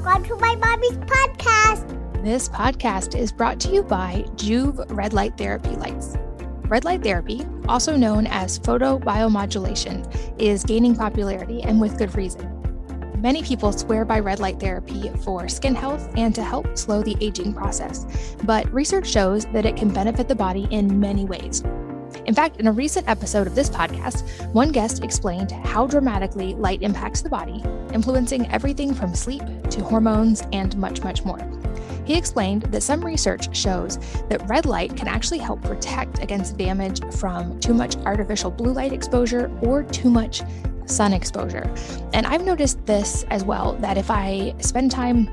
Welcome to my mommy's podcast. This podcast is brought to you by Joovv Red Light Therapy Lights. Red light therapy, also known as photobiomodulation, is gaining popularity and with good reason. Many people swear by red light therapy for skin health and to help slow the aging process, but research shows that it can benefit the body in many ways. In fact, in a recent episode of this podcast, one guest explained how dramatically light impacts the body, influencing everything from sleep to hormones and much, much more. He explained that some research shows that red light can actually help protect against damage from too much artificial blue light exposure or too much sun exposure. And I've noticed this as well that if I spend time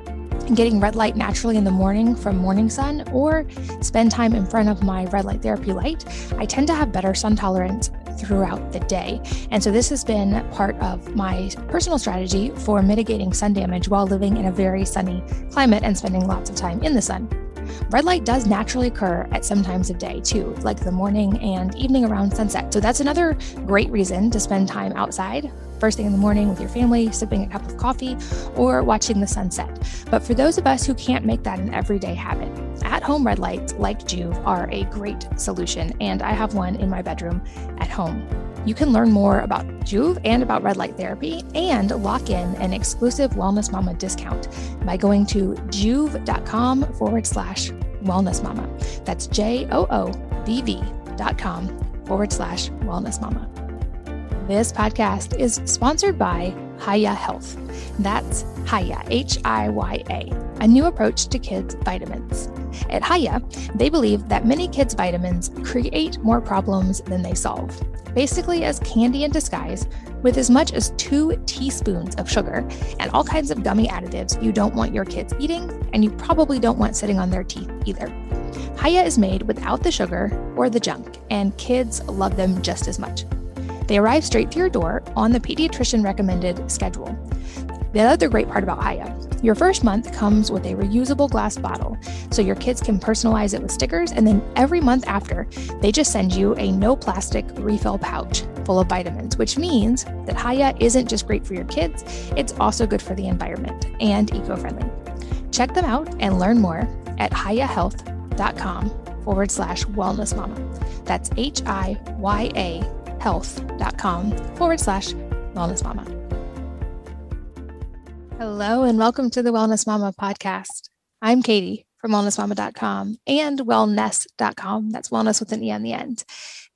getting red light naturally in the morning from morning sun or spend time in front of my red light therapy light, I tend to have better sun tolerance throughout the day. And so this has been part of my personal strategy for mitigating sun damage while living in a very sunny climate and spending lots of time in the sun. Red light does naturally occur at some times of day too, like the morning and evening around sunset. So that's another great reason to spend time outside first thing in the morning with your family, sipping a cup of coffee, or watching the sunset. But for those of us who can't make that an everyday habit, at home red lights like Joovv are a great solution, and I have one in my bedroom at home. You can learn more about Joovv and about red light therapy and lock in an exclusive Wellness Mama discount by going to joovv.com forward slash wellness mama. That's J O O V V dot com forward slash wellness mama. This podcast is sponsored by Hiya Health. That's Hiya, H I Y A, a new approach to kids' vitamins. At Hiya, they believe that many kids' vitamins create more problems than they solve, basically, as candy in disguise, with as much as two teaspoons of sugar and all kinds of gummy additives you don't want your kids eating, and you probably don't want sitting on their teeth either. Hiya is made without the sugar or the junk, and kids love them just as much. They arrive straight to your door on the pediatrician recommended schedule. The other great part about Hiya, your first month comes with a reusable glass bottle, so your kids can personalize it with stickers, and then every month after, they just send you a no plastic refill pouch full of vitamins, which means that Hiya isn't just great for your kids, it's also good for the environment and eco friendly. Check them out and learn more at hiyahealth.com forward slash wellness mama. That's H I Y A health.com forward slash wellness mama. Hello, and welcome to the Wellness Mama podcast. I'm Katie from wellnessmama.com and wellness.com. That's wellness with an E on the end.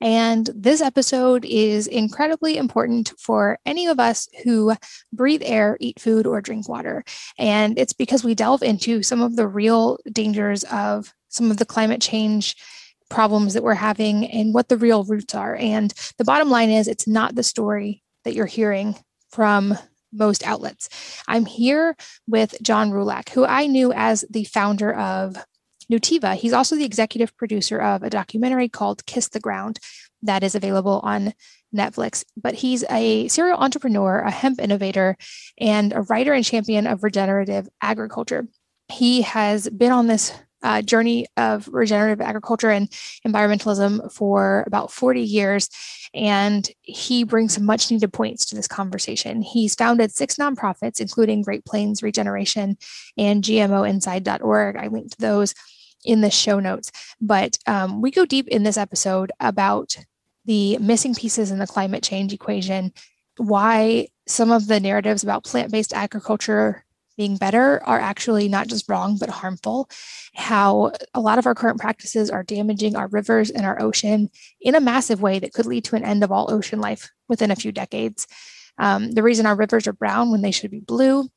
And this episode is incredibly important for any of us who breathe air, eat food, or drink water. And it's because we delve into some of the real dangers of some of the climate change problems that we're having and what the real roots are. And the bottom line is, it's not the story that you're hearing from most outlets. I'm here with John Roulac, who I knew as the founder of Nutiva. He's also the executive producer of a documentary called Kiss the Ground that is available on Netflix. But he's a serial entrepreneur, a hemp innovator, and a writer and champion of regenerative agriculture. He has been on this uh, journey of regenerative agriculture and environmentalism for about 40 years. And he brings some much needed points to this conversation. He's founded six nonprofits, including Great Plains Regeneration and GMOinside.org. I linked those in the show notes. But um, we go deep in this episode about the missing pieces in the climate change equation, why some of the narratives about plant based agriculture being better are actually not just wrong, but harmful. How a lot of our current practices are damaging our rivers and our ocean in a massive way that could lead to an end of all ocean life within a few decades. Um, the reason our rivers are brown when they should be blue,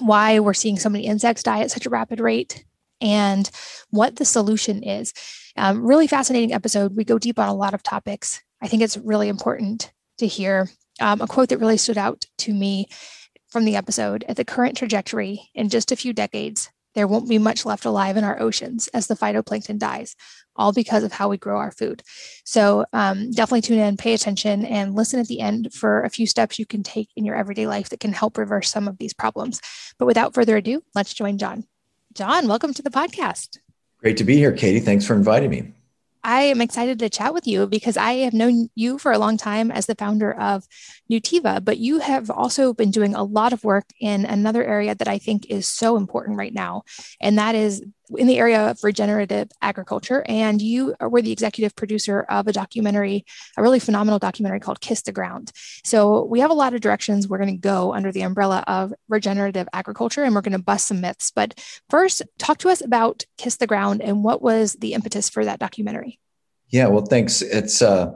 why we're seeing so many insects die at such a rapid rate, and what the solution is. Um, really fascinating episode. We go deep on a lot of topics. I think it's really important to hear um, a quote that really stood out to me from the episode, at the current trajectory, in just a few decades, there won't be much left alive in our oceans as the phytoplankton dies, all because of how we grow our food. So um, definitely tune in, pay attention, and listen at the end for a few steps you can take in your everyday life that can help reverse some of these problems. But without further ado, let's join John. John, welcome to the podcast. Great to be here, Katie. Thanks for inviting me. I am excited to chat with you because I have known you for a long time as the founder of Nutiva, but you have also been doing a lot of work in another area that I think is so important right now, and that is in the area of regenerative agriculture. And you were the executive producer of a documentary, a really phenomenal documentary called Kiss the Ground. So we have a lot of directions we're going to go under the umbrella of regenerative agriculture, and we're going to bust some myths. But first, talk to us about Kiss the Ground and what was the impetus for that documentary. Yeah, well, thanks. It's uh,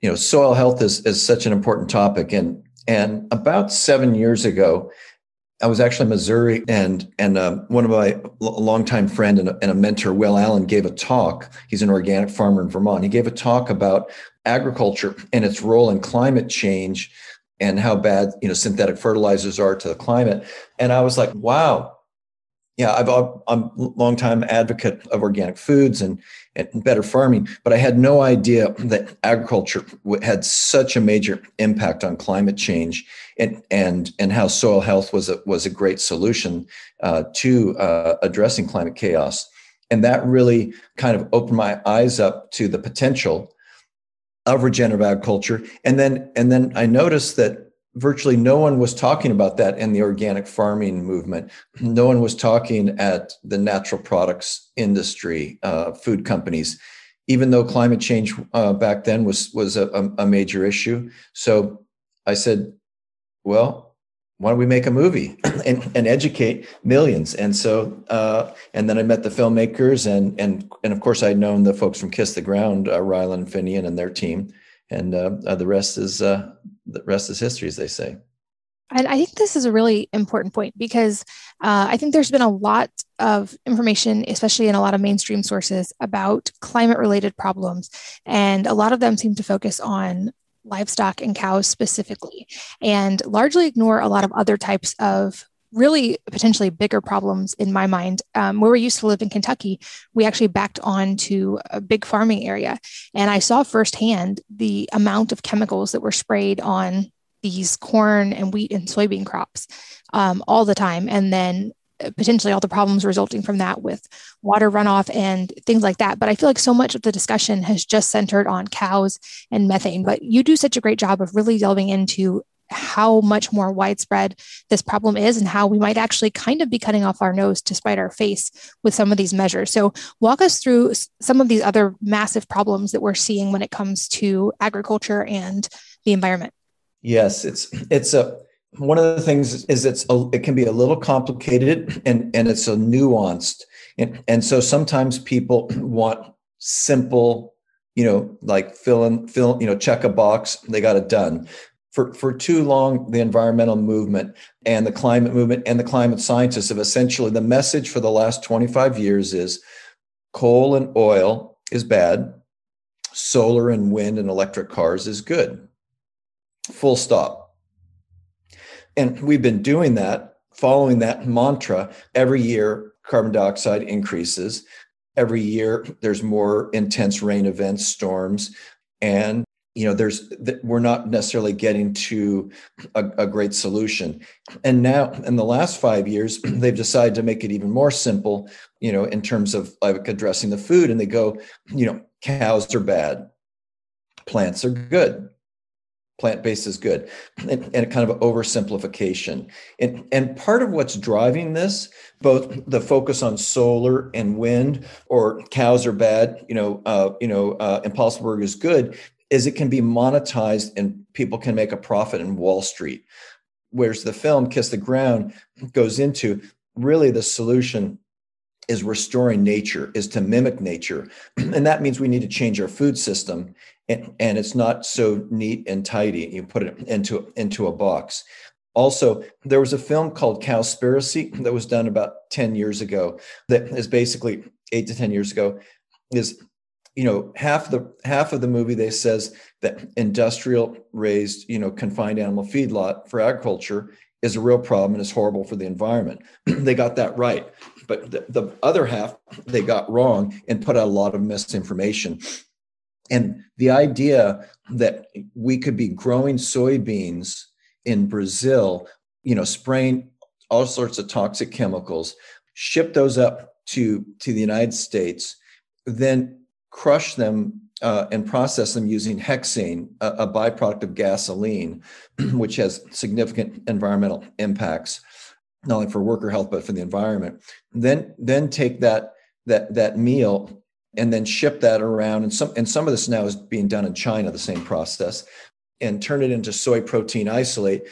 you know, soil health is is such an important topic, and and about seven years ago, I was actually in Missouri, and and uh, one of my longtime friend and a, and a mentor, Will Allen, gave a talk. He's an organic farmer in Vermont. He gave a talk about agriculture and its role in climate change and how bad you know synthetic fertilizers are to the climate. And I was like, wow, yeah, I've I'm a long time advocate of organic foods and, and better farming, but I had no idea that agriculture had such a major impact on climate change and and and how soil health was a was a great solution uh, to uh, addressing climate chaos, and that really kind of opened my eyes up to the potential of regenerative agriculture, and then and then I noticed that virtually no one was talking about that in the organic farming movement. No one was talking at the natural products industry, uh, food companies, even though climate change uh, back then was was a, a, major issue. So I said, well, why don't we make a movie and, and educate millions? And so, uh, and then I met the filmmakers, and and and of course I'd known the folks from Kiss the Ground, uh, Ryland Finian and their team, and uh, uh, the rest is the rest is history, as they say. And I think this is a really important point because uh, I think there's been a lot of information, especially in a lot of mainstream sources, about climate related problems. And a lot of them seem to focus on livestock and cows specifically, and largely ignore a lot of other types of really potentially bigger problems in my mind. Um, where we used to live in Kentucky, we actually backed onto a big farming area, and I saw firsthand the amount of chemicals that were sprayed on these corn and wheat and soybean crops um, all the time, and then uh, potentially all the problems resulting from that with water runoff and things like that. But I feel like so much of the discussion has just centered on cows and methane. But you do such a great job of really delving into how much more widespread this problem is and how we might actually kind of be cutting off our nose to spite our face with some of these measures. So, walk us through some of these other massive problems that we're seeing when it comes to agriculture and the environment. Yes, it's it's a one of the things is it's a, it can be a little complicated and and it's a nuanced and, and so sometimes people want simple you know like fill in fill you know check a box they got it done for, for too long, the environmental movement and the climate movement and the climate scientists have essentially the message for the last 25 years is coal and oil is bad, solar and wind and electric cars is good. Full stop. And we've been doing that, following that mantra every year, carbon dioxide increases. Every year, there's more intense rain events, storms, and you know there's we're not necessarily getting to a, a, great solution. And now in the last five years they've decided to make it even more simple you know in terms of like addressing the food and they go you know cows are bad plants are good plant-based is good and, and kind of oversimplification. And, and part of what's driving this both the focus on solar and wind or cows are bad you know uh, you know uh, impossible burger is good is it can be monetized and people can make a profit in Wall Street. Whereas the film Kiss the Ground goes into really the solution is restoring nature, is to mimic nature. And that means we need to change our food system. And, and it's not so neat and tidy. You put it into, into a box. Also, there was a film called Cowspiracy that was done about 10 years ago that is basically eight to 10 years ago, is you know half the half of the movie they says that industrial raised you know confined animal feedlot for agriculture is a real problem and is horrible for the environment. They got that right. But the, the other half they got wrong and put out a lot of misinformation. And the idea that we could be growing soybeans in brazil you know spraying all sorts of toxic chemicals ship those up to to the united states then crush them uh, and process them using hexane, a, a byproduct of gasoline, which has significant environmental impacts, not only for worker health but for the environment. Then, then take that that that meal and then ship that around. And some and some of this now is being done in China, the same process, and turn it into soy protein isolate,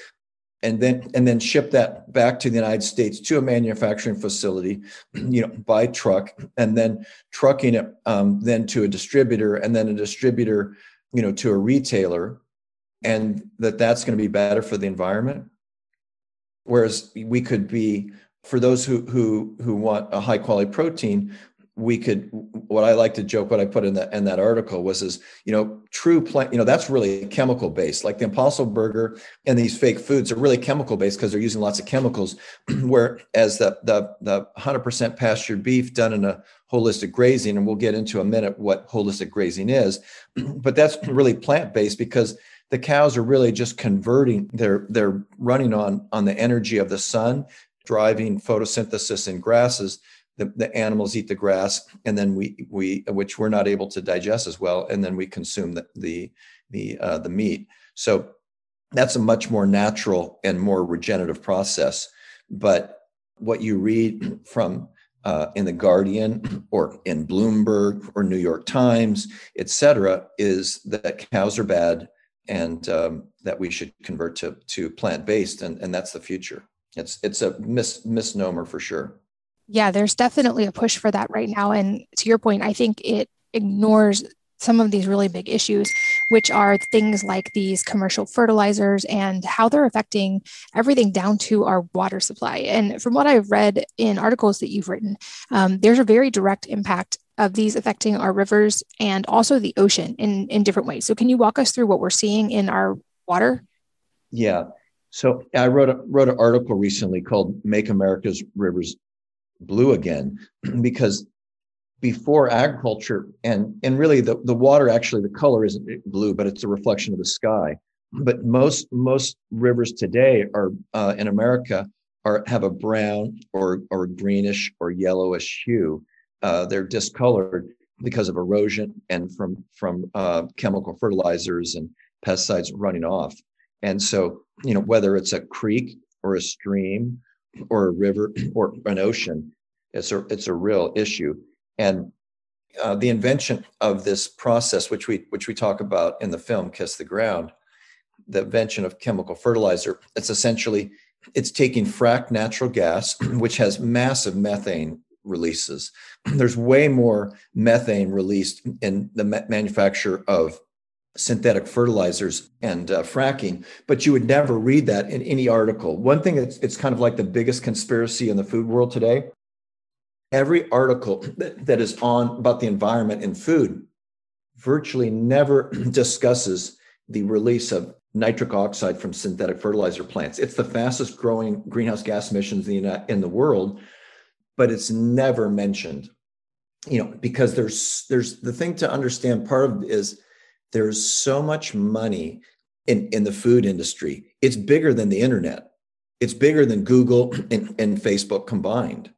and then and then ship that back to the United States to a manufacturing facility, you know, by truck, and then trucking it um, then to a distributor, and then a distributor, you know, to a retailer, and that that's going to be better for the environment. Whereas we could be for those who who who want a high quality protein, we could what i like to joke what i put in that in that article was is you know true plant you know that's really chemical based. Like the impossible burger and these fake foods are really chemical based because they're using lots of chemicals whereas the the the 100% pasture beef done in a holistic grazing and we'll get into a minute what holistic grazing is but that's really plant based because the cows are really just converting they're they're running on on the energy of the sun driving photosynthesis in grasses the, the animals eat the grass and then we we which we're not able to digest as well and then we consume the the the, uh, the meat. So that's a much more natural and more regenerative process. But what you read from uh, in the guardian or in bloomberg or new york times et cetera is that cows are bad and um, that we should convert to to plant-based and, and that's the future. It's it's a mis- misnomer for sure yeah, there's definitely a push for that right now. And to your point, I think it ignores some of these really big issues, which are things like these commercial fertilizers and how they're affecting everything down to our water supply. And from what I've read in articles that you've written, um, there's a very direct impact of these affecting our rivers and also the ocean in, in different ways. So, can you walk us through what we're seeing in our water? Yeah. So I wrote a, wrote an article recently called "Make America's Rivers blue again because before agriculture and and really the, the water actually the color isn't blue but it's a reflection of the sky. But most most rivers today are uh, in america are have a brown or or greenish or yellowish hue. Uh, they're discolored because of erosion and from from uh, chemical fertilizers and pesticides running off. And so you know whether it's a creek or a stream or a river or an ocean. It's a it's a real issue, and uh, the invention of this process, which we which we talk about in the film "Kiss the Ground," the invention of chemical fertilizer. It's essentially it's taking fracked natural gas, which has massive methane releases. There's way more methane released in the manufacture of synthetic fertilizers and uh, fracking, but you would never read that in any article. One thing that's it's kind of like the biggest conspiracy in the food world today. Every article that, that is on about the environment and food virtually never discusses the release of nitric oxide from synthetic fertilizer plants. It's the fastest growing greenhouse gas emissions in the, in the world, but it's never mentioned. You know, because there's there's the thing to understand part of is there's so much money in, in the food industry. It's bigger than the internet. It's bigger than Google and, and Facebook combined.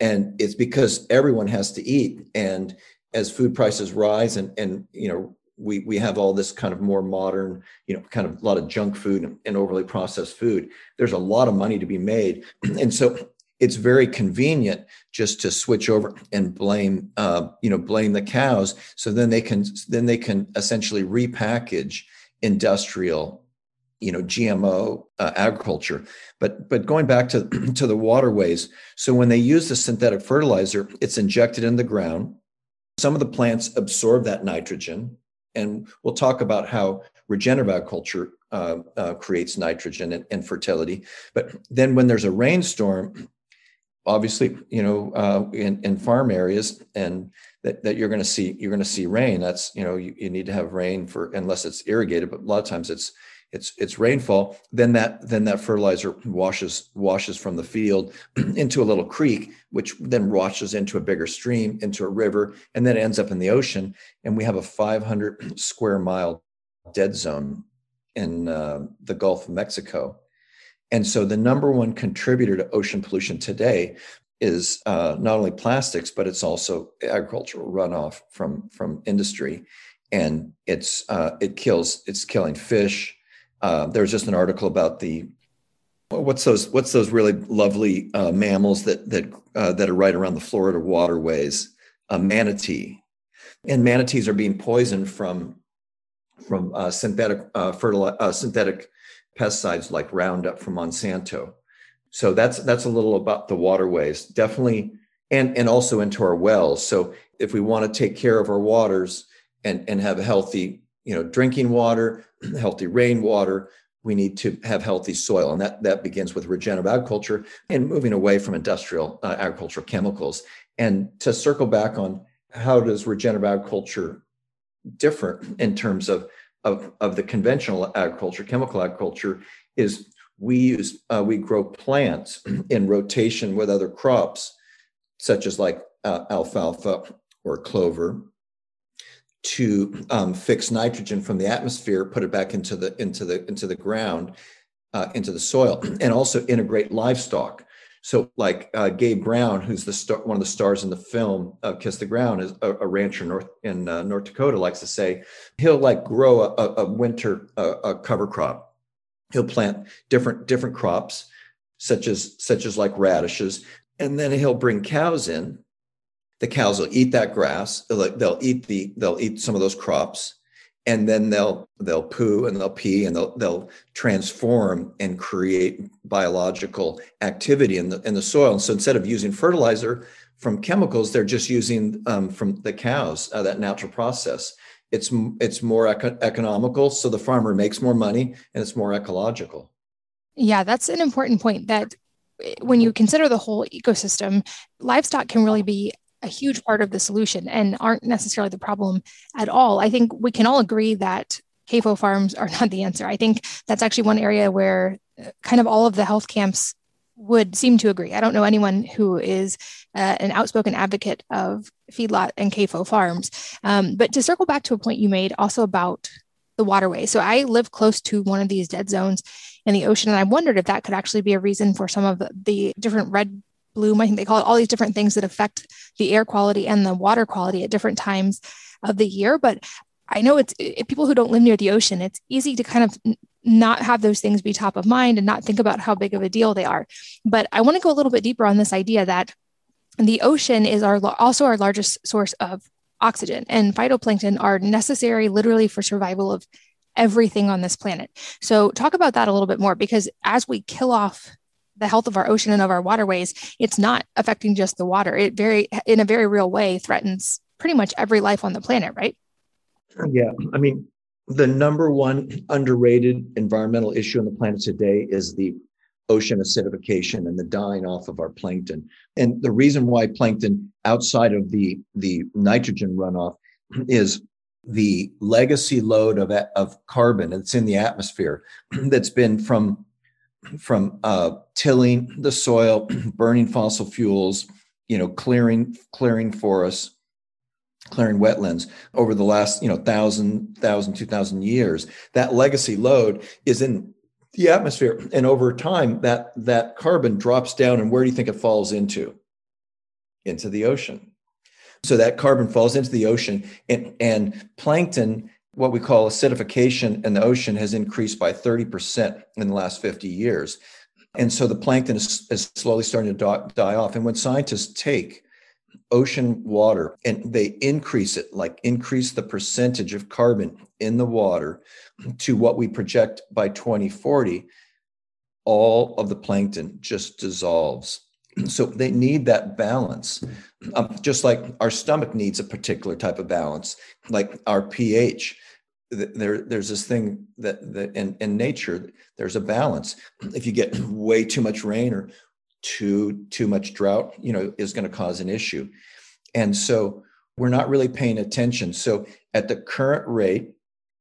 And it's because everyone has to eat. And as food prices rise and, and you know, we, we have all this kind of more modern, you know, kind of a lot of junk food and, and overly processed food. There's a lot of money to be made. And so it's very convenient just to switch over and blame uh, you know blame the cows. So then they can then they can essentially repackage industrial you know gmo uh, agriculture. But but going back to to the waterways so when they use the synthetic fertilizer it's injected in the ground. Some of the plants absorb that nitrogen and we'll talk about how regenerative agriculture uh, uh, creates nitrogen and, and, fertility. But then when there's a rainstorm, obviously, you know, uh, in, in farm areas and that, that you're going to see, you're going to see rain. That's, you know, you, you need to have rain for, unless it's irrigated, but a lot of times it's, it's, it's rainfall. Then that, then that fertilizer washes, washes from the field into a little creek, which then washes into a bigger stream, into a river, and then ends up in the ocean. And we have a 500 square mile dead zone in uh, the Gulf of Mexico and so the number one contributor to ocean pollution today is uh, not only plastics, but it's also agricultural runoff from from industry, and it's uh, it kills it's killing fish. Uh, there was just an article about the what's those what's those really lovely uh, mammals that that uh, that are right around the Florida waterways? A manatee, and manatees are being poisoned from from uh, synthetic fertile synthetic pesticides like Roundup from Monsanto so that's that's a little about the waterways, definitely, and and also into our wells. So if we want to take care of our waters and and have healthy, you know, drinking water, healthy rainwater, we need to have healthy soil, and that that begins with regenerative agriculture and moving away from industrial uh, agricultural chemicals. And to circle back on how does regenerative agriculture differ in terms of of, of the conventional agriculture, chemical agriculture, is we use uh, we grow plants in rotation with other crops such as like uh, alfalfa or clover to um, fix nitrogen from the atmosphere put it back into the into the into the ground uh, into the soil and also integrate livestock so like uh, gabe brown who's the star, one of the stars in the film uh, kiss the ground is a, a rancher north in uh, north dakota likes to say he'll like grow a, a winter a cover crop. He'll plant different different crops such as such as like radishes and then he'll bring cows in. The cows will eat that grass. They'll, they'll eat the they'll eat some of those crops and then they'll they'll poo and they'll pee and they'll they'll transform and create biological activity in the in the soil. So instead of using fertilizer from chemicals they're just using um, from the cows uh, that natural process. It's it's more eco- economical so the farmer makes more money and it's more ecological. Yeah that's an important point that eh, when you consider the whole ecosystem livestock can really be a huge part of the solution and aren't necessarily the problem at all i think we can all agree that CAFO farms are not the answer i think that's actually one area where eh, kind of all of the health camps would seem to agree. I don't know anyone who is uh, an outspoken advocate of feedlot and CAFO farms. Um, but to circle back to a point you made also about the waterway. So I live close to one of these dead zones in the ocean, and I wondered if that could actually be a reason for some of the different red bloom. I think they call it all these different things that affect the air quality and the water quality at different times of the year. But I know it's it, people who don't live near the ocean, it's easy to kind of not have those things be top of mind and not think about how big of a deal they are. But I want to go a little bit deeper on this idea that the ocean is our also our largest source of oxygen and phytoplankton are necessary literally for survival of everything on this planet. So talk about that a little bit more because as we kill off the health of our ocean and of our waterways, it's not affecting just the water. It very in a very real way threatens pretty much every life on the planet, right? Yeah. I mean, the number one underrated environmental issue on the planet today is the ocean acidification and the dying off of our plankton. And the reason why plankton outside of the, the nitrogen runoff is the legacy load of, of carbon that's in the atmosphere that's been from from uh, tilling the soil, burning fossil fuels, you know, clearing clearing forests, clearing wetlands over the last you know thousand thousand two thousand years. That legacy load is in the atmosphere and over time that that carbon drops down and where do you think it falls into? Into the ocean. So that carbon falls into the ocean and, and plankton what we call acidification in the ocean has increased by 30% in the last 50 years and so the plankton is, is slowly starting to die off and when scientists take ocean water and they increase it, like increase the percentage of carbon in the water to what we project by 2040, all of the plankton just dissolves. So they need that balance, um, just like our stomach needs a particular type of balance, like our pH. There, there's this thing that, that in, in nature, there's a balance. If you get way too much rain or too too much drought you know is going to cause an issue. And so we're not really paying attention. So at the current rate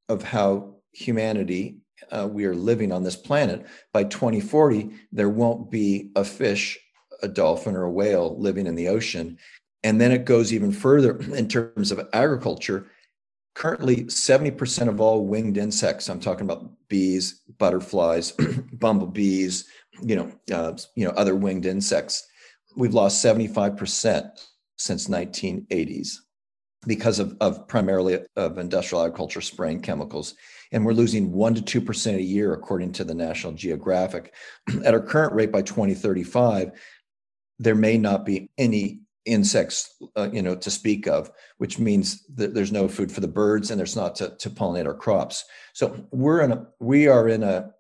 of how humanity uh, we are living on this planet by 2040 there won't be a fish a dolphin or a whale living in the ocean. And then it goes even further in terms of agriculture currently 70% of all winged insects i'm talking about bees butterflies bumblebees you know, uh, you know, other winged insects. we've lost 75% since 1980s because of, of primarily of industrial agriculture spraying chemicals and we're losing 1 to 2% a year according to the national geographic at our current rate by 2035 there may not be any insects uh, you know to speak of which means that there's no food for the birds and there's not to, to pollinate our crops. So we're in a we are in a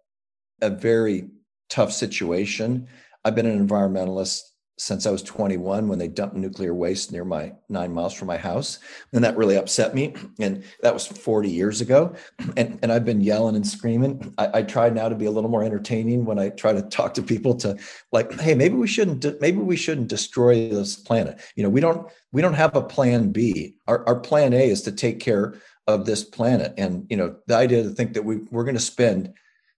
a very tough situation. I've been an environmentalist since I was 21 when they dumped nuclear waste near my nine miles from my house. And that really upset me. And that was 40 years ago. And, and I've been yelling and screaming. I, I try now to be a little more entertaining when I try to talk to people to like, hey, maybe we shouldn't, maybe we shouldn't destroy this planet. You know, we don't, we don't have a plan B. Our, our plan A is to take care of this planet. And, you know, the idea to think that we, we're going to spend,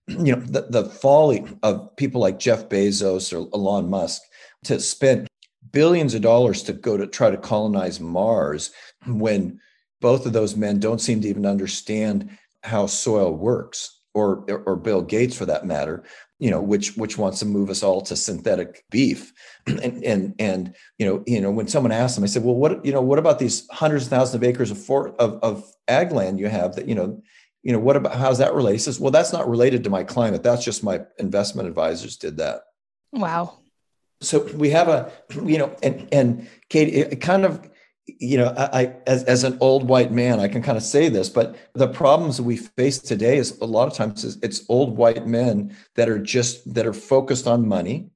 you know, the, the folly of people like Jeff Bezos or Elon Musk to spend billions of dollars to go to try to colonize Mars when both of those men don't seem to even understand how soil works or or Bill Gates for that matter you know which which wants to move us all to synthetic beef. And and and you know you know when someone asked them I said well what you know what about these hundreds of thousands of acres of for, of, of ag land you have that you know you know what about how's that related? He says well that's not related to my climate. That's just my investment advisors did that. Wow so we have a you know and and kate it kind of you know I, I, as, as an old white man i can kind of say this but the problems that we face today is a lot of times it's old white men that are just that are focused on money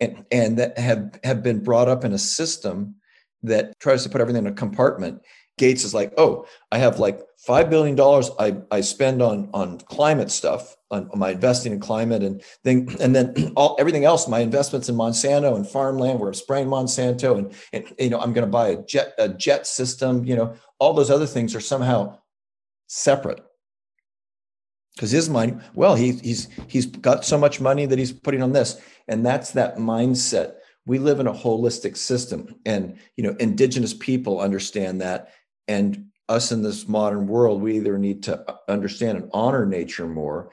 and and that have have been brought up in a system that tries to put everything in a compartment gates is like oh i have like five billion dollars I, I spend on on climate stuff on, on, my investing in climate and thing and then all everything else my investments in monsanto and farmland where i'm spraying monsanto and, and you know i'm going to buy a jet a jet system you know? All those other things are somehow separate. Because his money well he, he's he's got so much money that he's putting on this and that's that mindset. We live in a holistic system and you know indigenous people understand that and us in this modern world, we either need to understand and honor nature more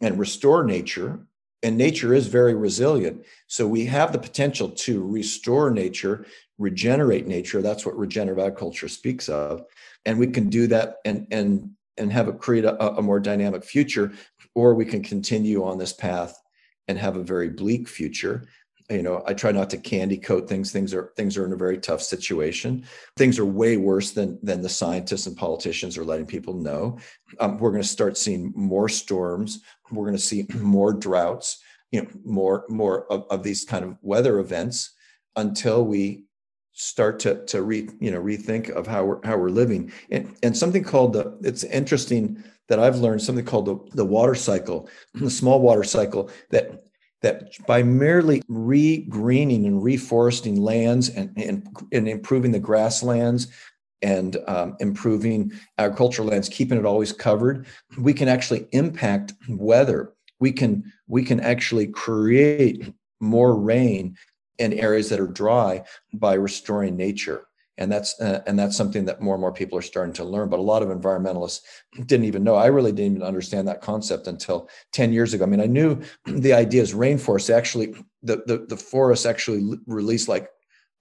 and restore nature. And nature is very resilient. So we have the potential to restore nature, regenerate nature. That's what regenerative agriculture speaks of. And we can do that and, and, and have it create a, a more dynamic future, or we can continue on this path and have a very bleak future you know i try not to candy coat things. Things are things are in a very tough situation. Things are way worse than than the scientists and politicians are letting people know. Um, we're going to start seeing more storms. We're going to see more droughts you know more more of, of these kind of weather events until we start to to re you know rethink of how we're how we're living. And and something called the it's interesting that I've learned something called the, the water cycle, the small water cycle that that by merely re-greening and reforesting lands and, and, and improving the grasslands and um, improving agricultural lands, keeping it always covered, we can actually impact weather. We can we can actually create more rain in areas that are dry by restoring nature and that's uh, and that's something that more and more people are starting to learn. But a lot of environmentalists didn't even know. I really didn't even understand that concept until 10 years ago. I mean i knew the idea is rainforests actually the, the, the forests actually release like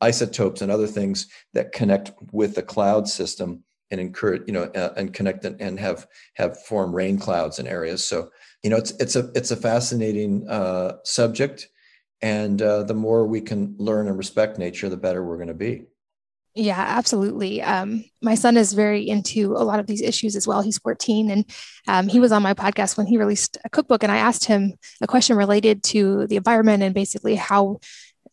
isotopes and other things that connect with the cloud system and encourage you know uh, and connect and, and have have form rain clouds in areas. So you know it's it's a it's a fascinating uh, subject. And uh, the more we can learn and respect nature the better we're going to be yeah, absolutely. Um, my son is very into a lot of these issues as well. He's 14 and um, he was on my podcast when he released a cookbook. And I asked him a question related to the environment and basically how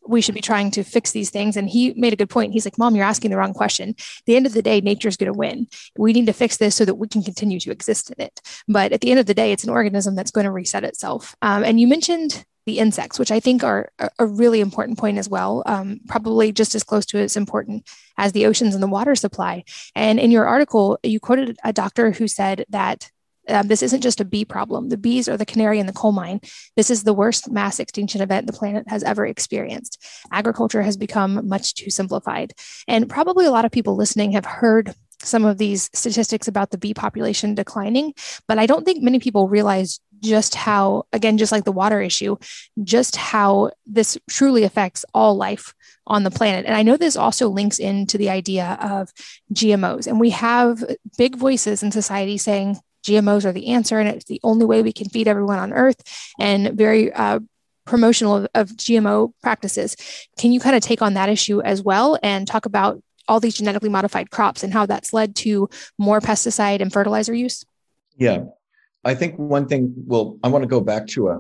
we should be trying to fix these things. And he made a good point. He's like, Mom, you're asking the wrong question. At the end of the day, nature's going to win. We need to fix this so that we can continue to exist in it. But at the end of the day, it's an organism that's going to reset itself. Um, and you mentioned the insects, which I think are a really important point as well, um, probably just as close to as important as the oceans and the water supply. And in your article, you quoted a doctor who said that um, this isn't just a bee problem. The bees are the canary in the coal mine. This is the worst mass extinction event the planet has ever experienced. Agriculture has become much too simplified. And probably a lot of people listening have heard some of these statistics about the bee population declining, but I don't think many people realize just how, again, just like the water issue, just how this truly affects all life on the planet. And I know this also links into the idea of GMOs. And we have big voices in society saying GMOs are the answer and it's the only way we can feed everyone on earth, and very uh, promotional of, of GMO practices. Can you kind of take on that issue as well and talk about all these genetically modified crops and how that's led to more pesticide and fertilizer use? Yeah. I think one thing, well, I want to go back to a,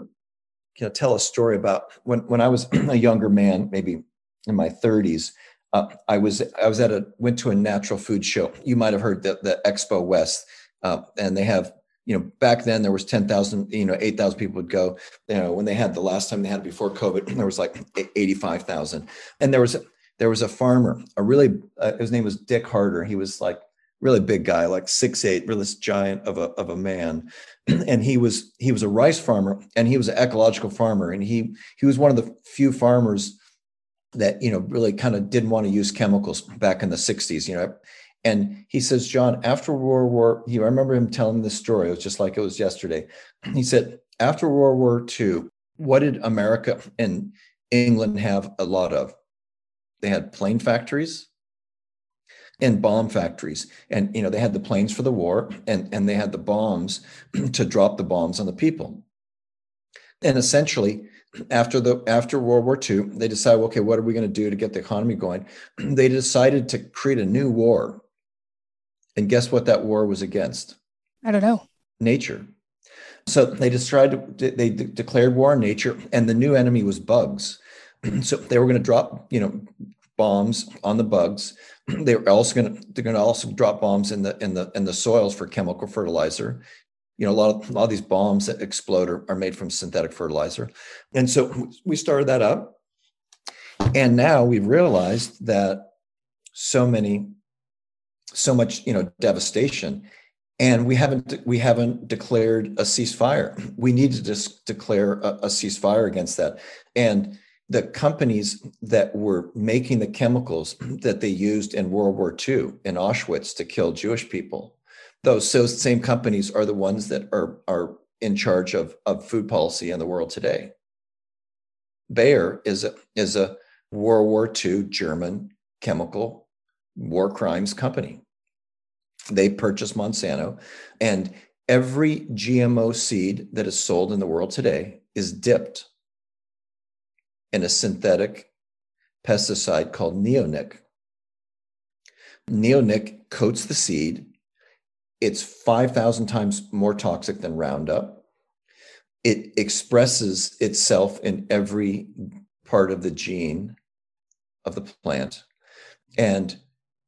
you know, tell a story about when, when I was a younger man, maybe in my 30s. Uh, I was I was at a went to a natural food show. You might have heard the, the Expo West, uh, and they have you know back then there was 10,000 you know 8,000 people would go you know when they had the last time they had it before covid there was like 85,000 and there was there was a farmer a really uh, his name was Dick Harder he was like really big guy like six eight really giant of a of a man and he was he was a rice farmer and he was an ecological farmer and he he was one of the few farmers that you know really kind of didn't want to use chemicals back in the 60s you know and he says, John, after World War, you I remember him telling this story. It was just like it was yesterday. He said, after World War II, what did America and England have a lot of? They had plane factories and bomb factories. And you know, they had the planes for the war and, and they had the bombs to drop the bombs on the people. And essentially, after the after World War II, they decided, okay, what are we going to do to get the economy going? They decided to create a new war and guess what that war was against? I don't know. Nature. So they decided they de- declared war on nature, and the new enemy was bugs. so they were going to drop, you know, bombs on the bugs. they're also going to they're going to also drop bombs in the in the in the soils for chemical fertilizer. You know, a lot of a lot of these bombs that explode are, are made from synthetic fertilizer, and so we started that up. And now we've realized that so many so much you know devastation and we haven't we haven't declared a ceasefire we need to just declare a, a, ceasefire against that and the companies that were making the chemicals that they used in world war ii in auschwitz to kill jewish people. Those same companies are the ones that are are in charge of of food policy in the world today. Bayer is a is a world war ii german chemical war crimes company. They purchased Monsanto, and every GMO seed that is sold in the world today is dipped in a synthetic pesticide called neonic. Neonic coats the seed. It's 5,000 times more toxic than Roundup. It expresses itself in every part of the gene of the plant. And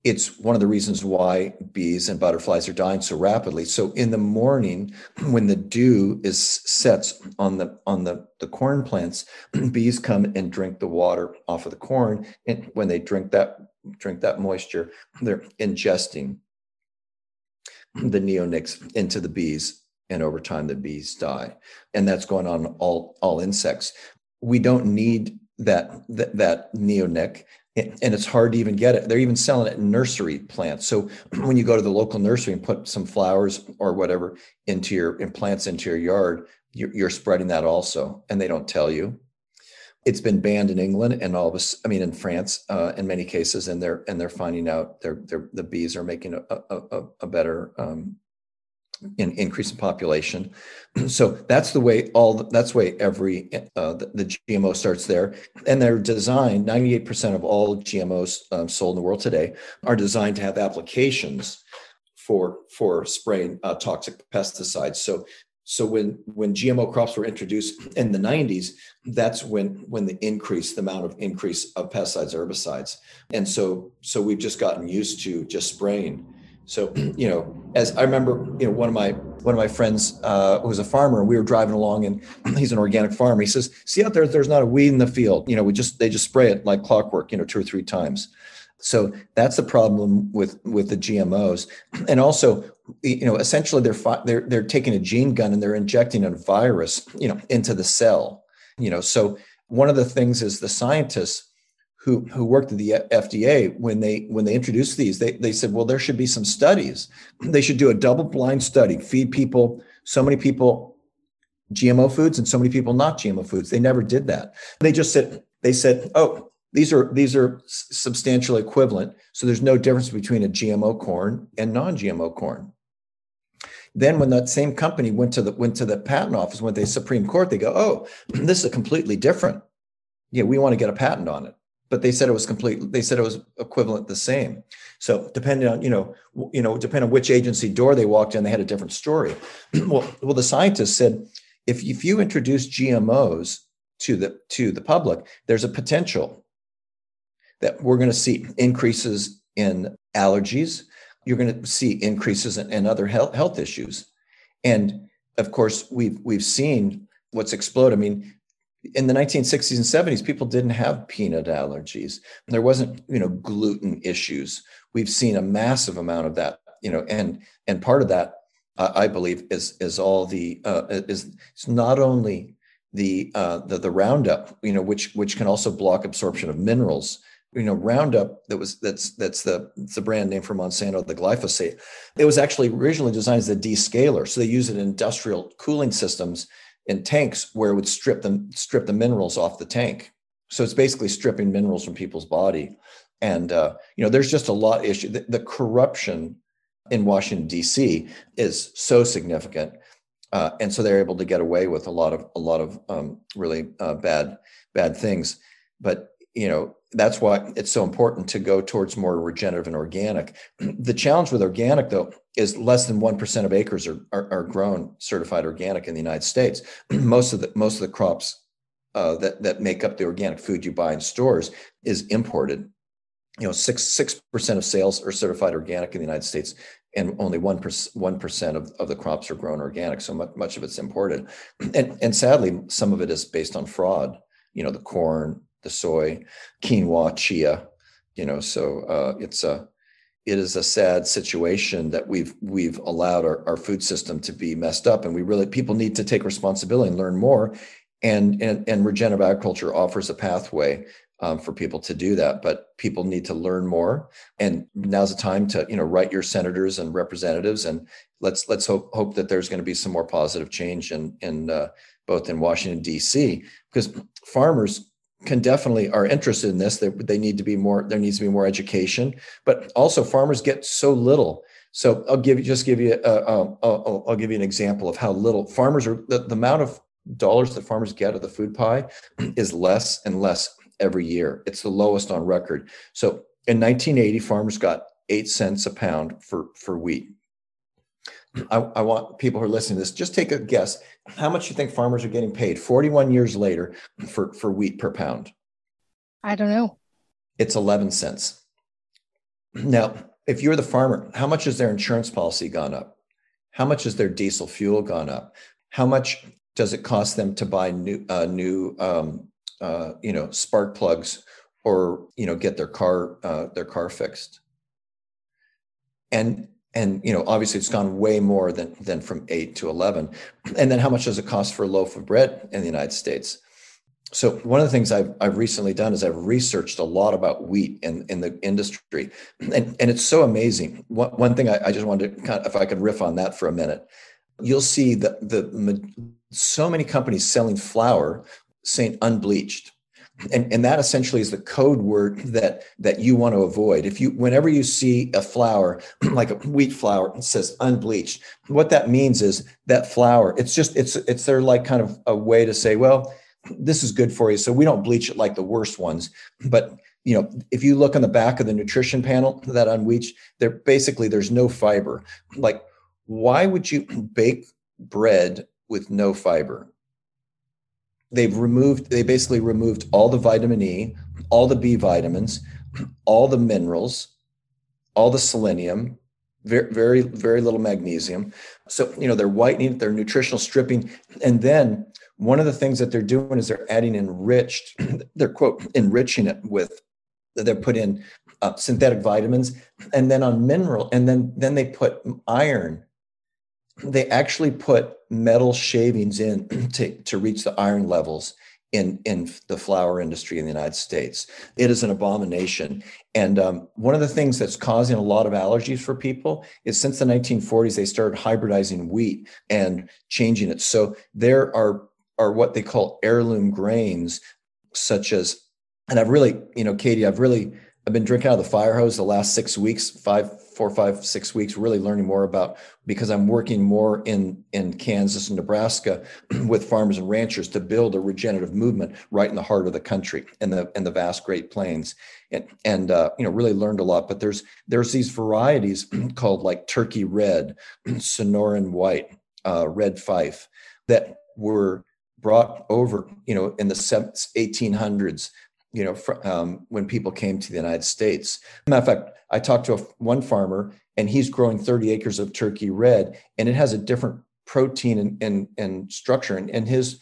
it's one of the reasons why bees and butterflies are dying so rapidly. So in the morning when the dew is sets on the on the, the corn plants bees come and drink the water off of the corn. And when they drink that drink that moisture they're ingesting the neonics into the bees and over time the bees die. And that's going on all all insects. We don't need that that, that neonic and it's hard to even get it. They're even selling it in nursery plants. So when you go to the local nursery and put some flowers or whatever into your in plants into your yard, you're, you're spreading that also, and they don't tell you. It's been banned in England and all of us. I mean, in France, uh, in many cases, and they're and they're finding out they're, they're the bees are making a a, a better um, in increase in population. So that's the way all that's the way every uh, the, the, GMO starts there, and they're designed. Ninety eight percent of all GMOs um, sold in the world today are designed to have applications for for spraying uh, toxic pesticides. So so when when GMO crops were introduced in the 90s, that's when when the increase, the amount of increase of pesticides, herbicides, and so so we've just gotten used to just spraying so, you know, as I remember, you know, one of my one of my friends uh, was a farmer, and we were driving along, and he's an organic farmer. He says, "See out there, there's not a weed in the field. You know, we just they just spray it like clockwork. You know, two or three times." So that's the problem with with the GMOs, and also, you know, essentially they're they're they're taking a gene gun and they're injecting a virus, you know, into the cell. You know, so one of the things is the scientists who who worked at the FDA when they when they introduced these they they said well there should be some studies. They should do a double blind study feed people so many people GMO foods and so many people not GMO foods. They never did that. They just said they said oh these are these are substantially equivalent so there's no difference between a GMO corn and non-GMO corn. Then when that same company went to the went to the patent office went to the Supreme Court they go oh this is completely different. Yeah we want to get a patent on it but they said it was complete. They said it was equivalent, the same. So depending on you know you know depending on which agency door they walked in, they had a different story. well, well, the scientists said if if you introduce GMOs to the to the public, there's a potential that we're going to see increases in allergies. You're going to see increases in, in other health health issues, and of course we've we've seen what's exploded. I mean, in the 1960s and 70s people didn't have peanut allergies. There wasn't you know gluten issues. We've seen a massive amount of that you know and and part of that uh, i believe is is all the uh, is it's not only the, uh, the the roundup you know which which can also block absorption of minerals. You know roundup that was that's that's the the brand name for monsanto the glyphosate. It was actually originally designed as a descaler so they use it in industrial cooling systems in tanks where it would strip them strip the minerals off the tank. So it's basically stripping minerals from people's body. And uh, you know, there's just a lot issue. The, the corruption in Washington D.C. is so significant, uh, and so they're able to get away with a lot of a lot of um, really uh, bad bad things. But you know, that's why it's so important to go towards more regenerative and organic. The challenge with organic, though, is less than one percent of acres are, are, are grown certified organic in the United States. most of the most of the crops uh, that that make up the organic food you buy in stores is imported. You know, six six percent of sales are certified organic in the United States, and only one one percent of, of the crops are grown organic. So much, much of it's imported, and and sadly, some of it is based on fraud. You know, the corn, the soy, quinoa, chia. You know, so uh, it's a it is a sad situation that we've we've allowed our, our food system to be messed up, and we really people need to take responsibility and learn more. And and, and regenerative agriculture offers a pathway um, for people to do that, but people need to learn more. And now's the time to you know write your senators and representatives, and let's let's hope hope that there's going to be some more positive change in in uh, both in Washington D.C. because farmers can definitely are interested in this. They, they need to be more. There needs to be more education, but also farmers get so little. So I'll give you just give you I'll give you an example of how little farmers are. The, the amount of dollars that farmers get of the food pie is less and less every year. It's the lowest on record. So in 1980, farmers got eight cents a pound for for wheat. I, I, want people who are listening to this just take a guess. How much you think farmers are getting paid 41 years later for, for wheat per pound? I don't know. It's 11 cents. Now if you're the farmer how much has their insurance policy gone up? How much has their diesel fuel gone up? How much does it cost them to buy new uh, new um, uh, you know spark plugs or you know get their car uh, their car fixed? And and you know obviously it's gone way more than than from 8 to 11 and then how much does it cost for a loaf of bread in the united states? So one of the things I've, I've recently done is I've researched a lot about wheat in, in the industry, and, and it's so amazing. One, one thing I, I just wanted to kind of, if I could riff on that for a minute, you'll see that the so many companies selling flour saying unbleached, and, and that essentially is the code word that that you want to avoid. If you whenever you see a flour like a wheat flour it says unbleached what that means is that flour it's just it's it's their like kind of a way to say well this is good for you so we don't bleach it like the worst ones. But you know if you look on the back of the nutrition panel that unbleached there basically there's no fiber. Like why would you bake bread with no fiber they've removed they basically removed all the vitamin E, all the B vitamins, all the minerals, all the selenium, very very very little magnesium. So you know they're whitening, they're nutritional stripping, and then one of the things that they're doing is they're adding enriched, they're quote enriching it with they're put in uh, synthetic vitamins and then on mineral and then then they put iron they actually put metal shavings in to, to reach the iron levels in in the flour industry in the United States. It is an abomination. And um, one of the things that's causing a lot of allergies for people is since the 1940s they started hybridizing wheat and changing it. So there are are what they call heirloom grains, such as, and I've really, you know, Katie, I've really I've been drinking out of the fire hose the last six weeks, five, four, five, six weeks, really learning more about because I'm working more in in Kansas and Nebraska with farmers and ranchers to build a regenerative movement right in the heart of the country and the and the vast Great Plains, and and uh, you know really learned a lot. But there's there's these varieties called like Turkey Red, Sonoran White, uh, Red Fife that were brought over you know in the 1800s you know, fr- um, when people came to the United States. Matter of fact, I talked to a, one farmer and he's growing 30 acres of turkey red and it has a different protein and, and, and structure. And, and his,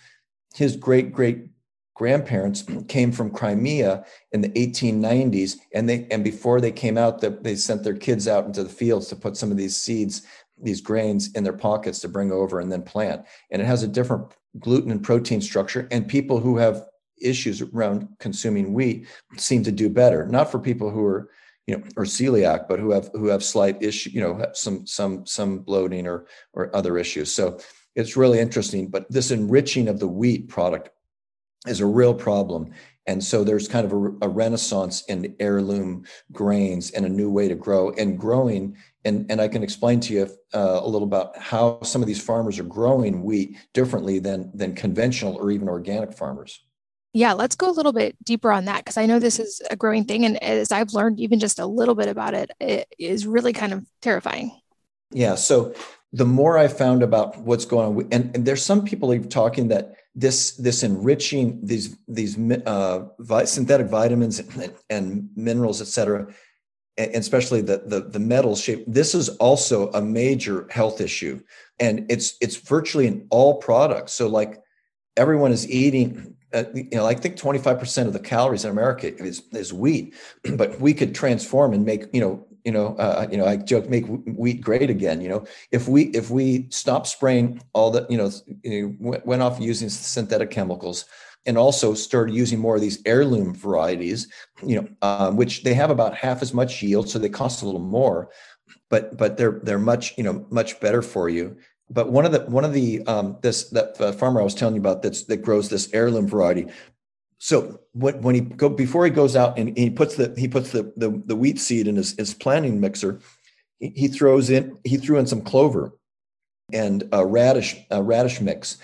his great, great grandparents came from Crimea in the 1890s. And they, and before they came out, they sent their kids out into the fields to put some of these seeds, these grains in their pockets to bring over and then plant. And it has a different gluten and protein structure. And people who have issues around consuming wheat seem to do better. Not for people who are, you know, or celiac, but who have who have slight issue, you know, some some some bloating or or other issues. So it's really interesting. But this enriching of the wheat product is a real problem. And so there's kind of a, a, renaissance in heirloom grains and a new way to grow and growing. And, and I can explain to you uh, a little about how some of these farmers are growing wheat differently than, than conventional or even organic farmers. Yeah, let's go a little bit deeper on that because I know this is a growing thing. And as I've learned even just a little bit about it, it is really kind of terrifying. Yeah. So the more I found about what's going on, and, and there's some people even talking that this this enriching these these uh, vi- synthetic vitamins and, and, minerals, et cetera, and especially the, the the metal shape. This is also a major health issue, and it's it's virtually in all products. So like everyone is eating uh, you know, I think 25% of the calories in America is, is wheat, but we could transform and make, you know, you know, uh, you know, I joke, make wheat great again. You know, if we if we stop spraying all the, you know, you know went off using synthetic chemicals, and also started using more of these heirloom varieties, you know, um, which they have about half as much yield, so they cost a little more, but but they're they're much you know much better for you but one of the one of the um, this that uh, farmer I was telling you about that's that grows this heirloom variety. So when, when he go before he goes out and he puts the he puts the the, the wheat seed in his, his planting mixer, he, he throws in he threw in some clover and a radish a radish mix,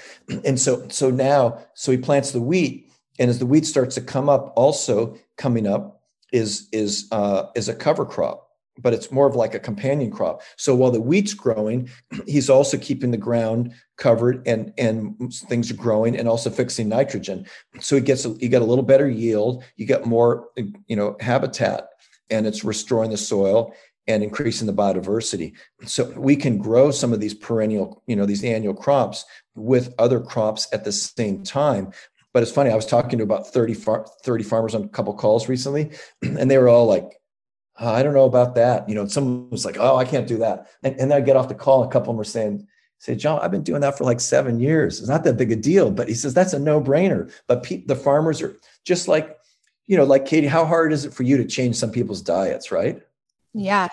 and so so now so he plants the wheat, and as the wheat starts to come up, also coming up is is uh, is a cover crop but it's more of like a companion crop. So while the wheat's growing, he's also keeping the ground covered and and things are growing and also fixing nitrogen. So he gets you get a little better yield, you get more you know habitat, and it's restoring the soil and increasing the biodiversity. So we can grow some of these perennial, you know, these annual crops with other crops at the same time. But it's funny, I was talking to about 30, far, 30 farmers on a couple calls recently, and they were all like, oh, I don't know about that. You know, someone was like, oh, I can't do that. And, and then I get off the call, a couple of them were saying, say, John, I've been doing that for like seven years. It's not that big a deal, but he says that's a no brainer. But pe- the farmers are just like, you know, like Katie, how hard is it for you to change some people's diets, right? Yeah.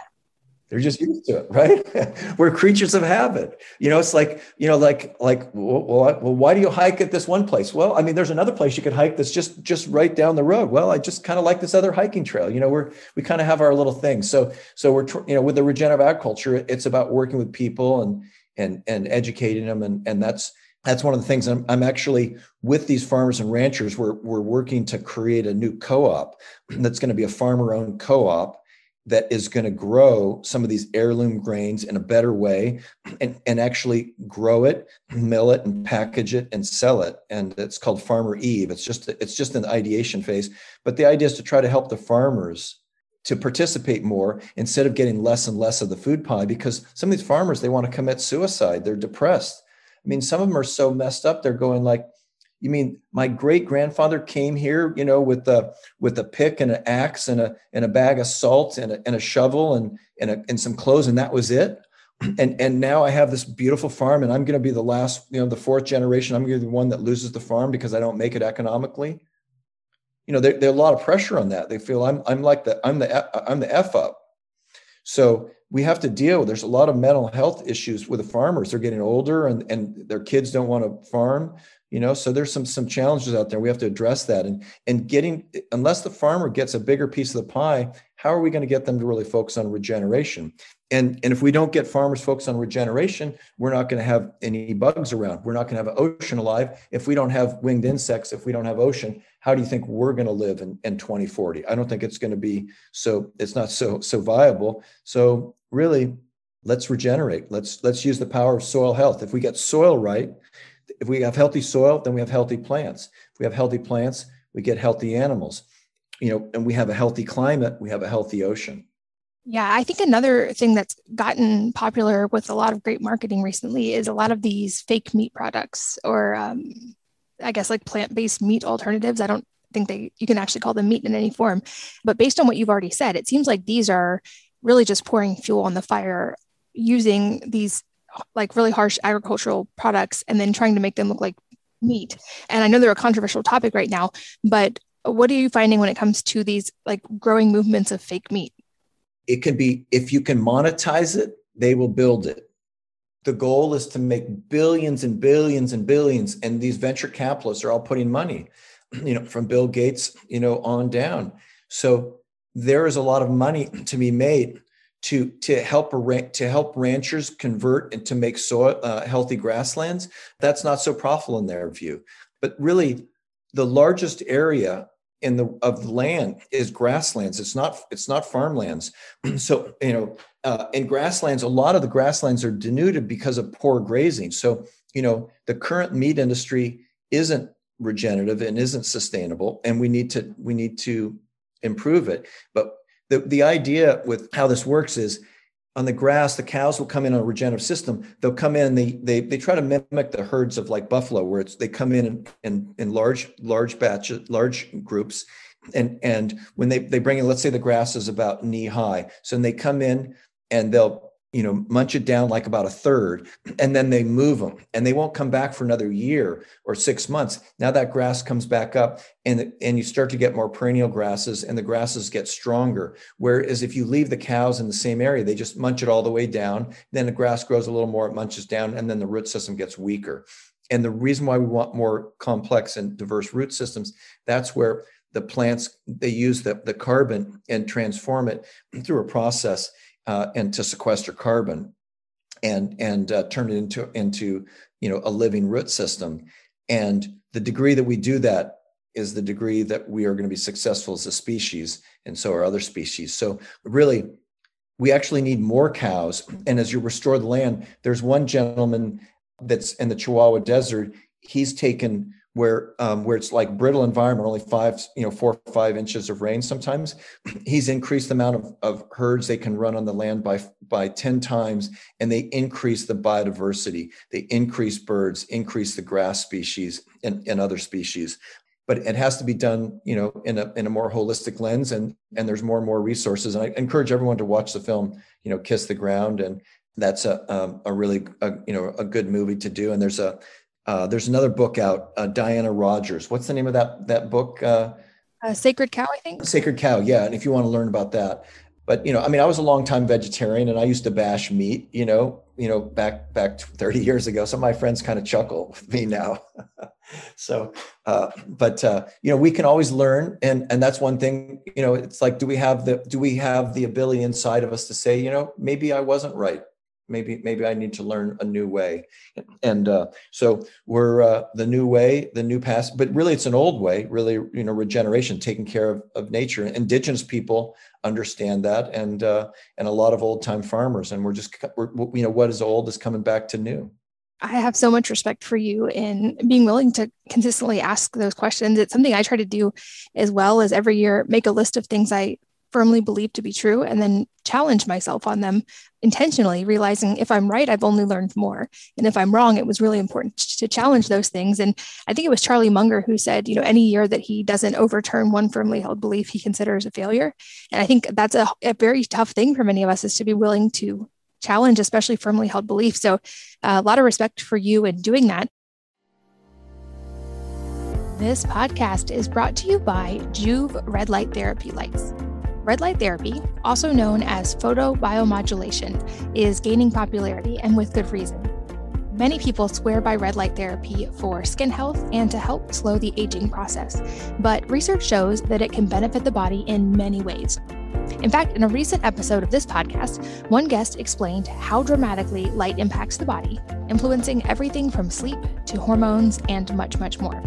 They're just used to it, right? We're creatures of habit. You know, it's like, you know, like, like, well, well, why do you hike at this one place? Well, I mean, there's another place you could hike that's just, just right down the road. Well, I just kind of like this other hiking trail. You know, we're, we kind of have our little thing. So, so we're, you know, with the regenerative agriculture, it's about working with people and, and, and educating them. And, and that's, that's one of the things I'm, I'm actually with these farmers and ranchers. We're, we're working to create a new co-op that's going to be a farmer owned co-op that is going to grow some of these heirloom grains in a better way and, and actually grow it mill it and package it and sell it. And it's called farmer eve. It's just it's just an ideation phase. But the idea is to try to help the farmers to participate more instead of getting less and less of the food pie because some of these farmers they want to commit suicide. They're depressed. I mean some of them are so messed up they're going like you mean my great grandfather came here, you know, with a with a pick and an axe and a and a bag of salt and a, and a shovel and and, a, and some clothes and that was it? and and now I have this beautiful farm, and I'm going to be the last, you know, the fourth generation. I'm going to be the one that loses the farm because I don't make it economically. You know, there, there's a lot of pressure on that. They feel I'm I'm like the I'm the I'm the f up. So we have to deal. With there's a lot of mental health issues with the farmers. They're getting older, and and their kids don't want to farm you know so there's some some challenges out there we have to address that and and getting unless the farmer gets a bigger piece of the pie how are we going to get them to really focus on regeneration and and if we don't get farmers focused on regeneration we're not going to have any bugs around we're not going to have an ocean alive if we don't have winged insects if we don't have ocean how do you think we're going to live in, in 2040 i don't think it's going to be so it's not so so viable so really let's regenerate let's let's use the power of soil health if we get soil right if we have healthy soil, then we have healthy plants. If we have healthy plants, we get healthy animals. You know, and we have a healthy climate, we have a healthy ocean. Yeah, I think another thing that's gotten popular with a lot of great marketing recently is a lot of these fake meat products, or um, I guess like plant-based meat alternatives. I don't think they you can actually call them meat in any form, but based on what you've already said, it seems like these are really just pouring fuel on the fire using these like really harsh agricultural products and then trying to make them look like meat. And I know they're a controversial topic right now, but what are you finding when it comes to these like growing movements of fake meat? It can be if you can monetize it, they will build it. The goal is to make billions and billions and billions, and these venture capitalists are all putting money, you know, from Bill Gates, you know, on down. So there is a lot of money to be made to to help to help ranchers convert and to make soil uh, healthy grasslands that's not so profitable in their view but really the largest area in the of the land is grasslands. It's not it's not farmlands. So you know uh, in grasslands a lot of the grasslands are denuded because of poor grazing. So you know the current meat industry isn't regenerative and isn't sustainable and we need to we need to improve it. But the, the idea with how this works is on the grass, the cows will come in on a regenerative system. They'll come in, they they they try to mimic the herds of like buffalo, where it's they come in in, in, large large batches, large groups, and and when they they bring in, let's say the grass is about knee high, so they come in and they'll you know munch it down like about a third and then they move them and they won't come back for another year or six months. Now that grass comes back up and and you start to get more perennial grasses and the grasses get stronger. Whereas if you leave the cows in the same area they just munch it all the way down then the grass grows a little more it munches down and then the root system gets weaker. And the reason why we want more complex and diverse root systems that's where the plants they use the, the carbon and transform it through a process uh, and to sequester carbon and and uh, turn it into into you know a living root system. And the degree that we do that is the degree that we are going to be successful as a species and so are other species. So really we actually need more cows. And as you restore the land there's one gentleman that's in the chihuahua desert. He's taken where um, where it's like brittle environment, only five, you know, four or five inches of rain sometimes. He's increased the amount of, of herds they can run on the land by by 10 times, and they increase the biodiversity. They increase birds, increase the grass species and, and other species. But it has to be done, you know, in a in a more holistic lens, and and there's more and more resources. And I encourage everyone to watch the film, you know, Kiss the Ground, and that's a um, a really a, you know a good movie to do. And there's a uh, there's another book out, uh, Diana Rodgers. What's the name of that that book? Uh, uh, Sacred Cow, I think. Sacred Cow, yeah. And if you want to learn about that, but you know, I mean, I was a long time vegetarian, and I used to bash meat. You know, you know, back back 30 years ago. Some of my friends kind of chuckle with me now. so, uh, but uh, you know, we can always learn, and and that's one thing. You know, it's like, do we have the do we have the ability inside of us to say, you know, maybe I wasn't right maybe maybe i need to learn a new way. And uh, so we're uh, the new way the new past but really it's an old way really you know regeneration taking care of, of nature. Indigenous people understand that and uh, and a lot of old time farmers. And we're just we're, you know what is old is coming back to new. I have so much respect for you in being willing to consistently ask those questions. It's something I try to do as well as every year make a list of things I firmly believe to be true and then challenge myself on them intentionally realizing if i'm right i've only learned more and if i'm wrong it was really important to challenge those things and i think it was charlie munger who said you know any year that he doesn't overturn one firmly held belief he considers a failure and i think that's a, a very tough thing for many of us is to be willing to challenge especially firmly held beliefs. So, uh, a lot of respect for you in doing that. This podcast is brought to you by Joovv Red Light Therapy Lights. Red light therapy, also known as photobiomodulation, is gaining popularity and with good reason. Many people swear by red light therapy for skin health and to help slow the aging process, but research shows that it can benefit the body in many ways. In fact, in a recent episode of this podcast, one guest explained how dramatically light impacts the body, influencing everything from sleep to hormones and much, much more.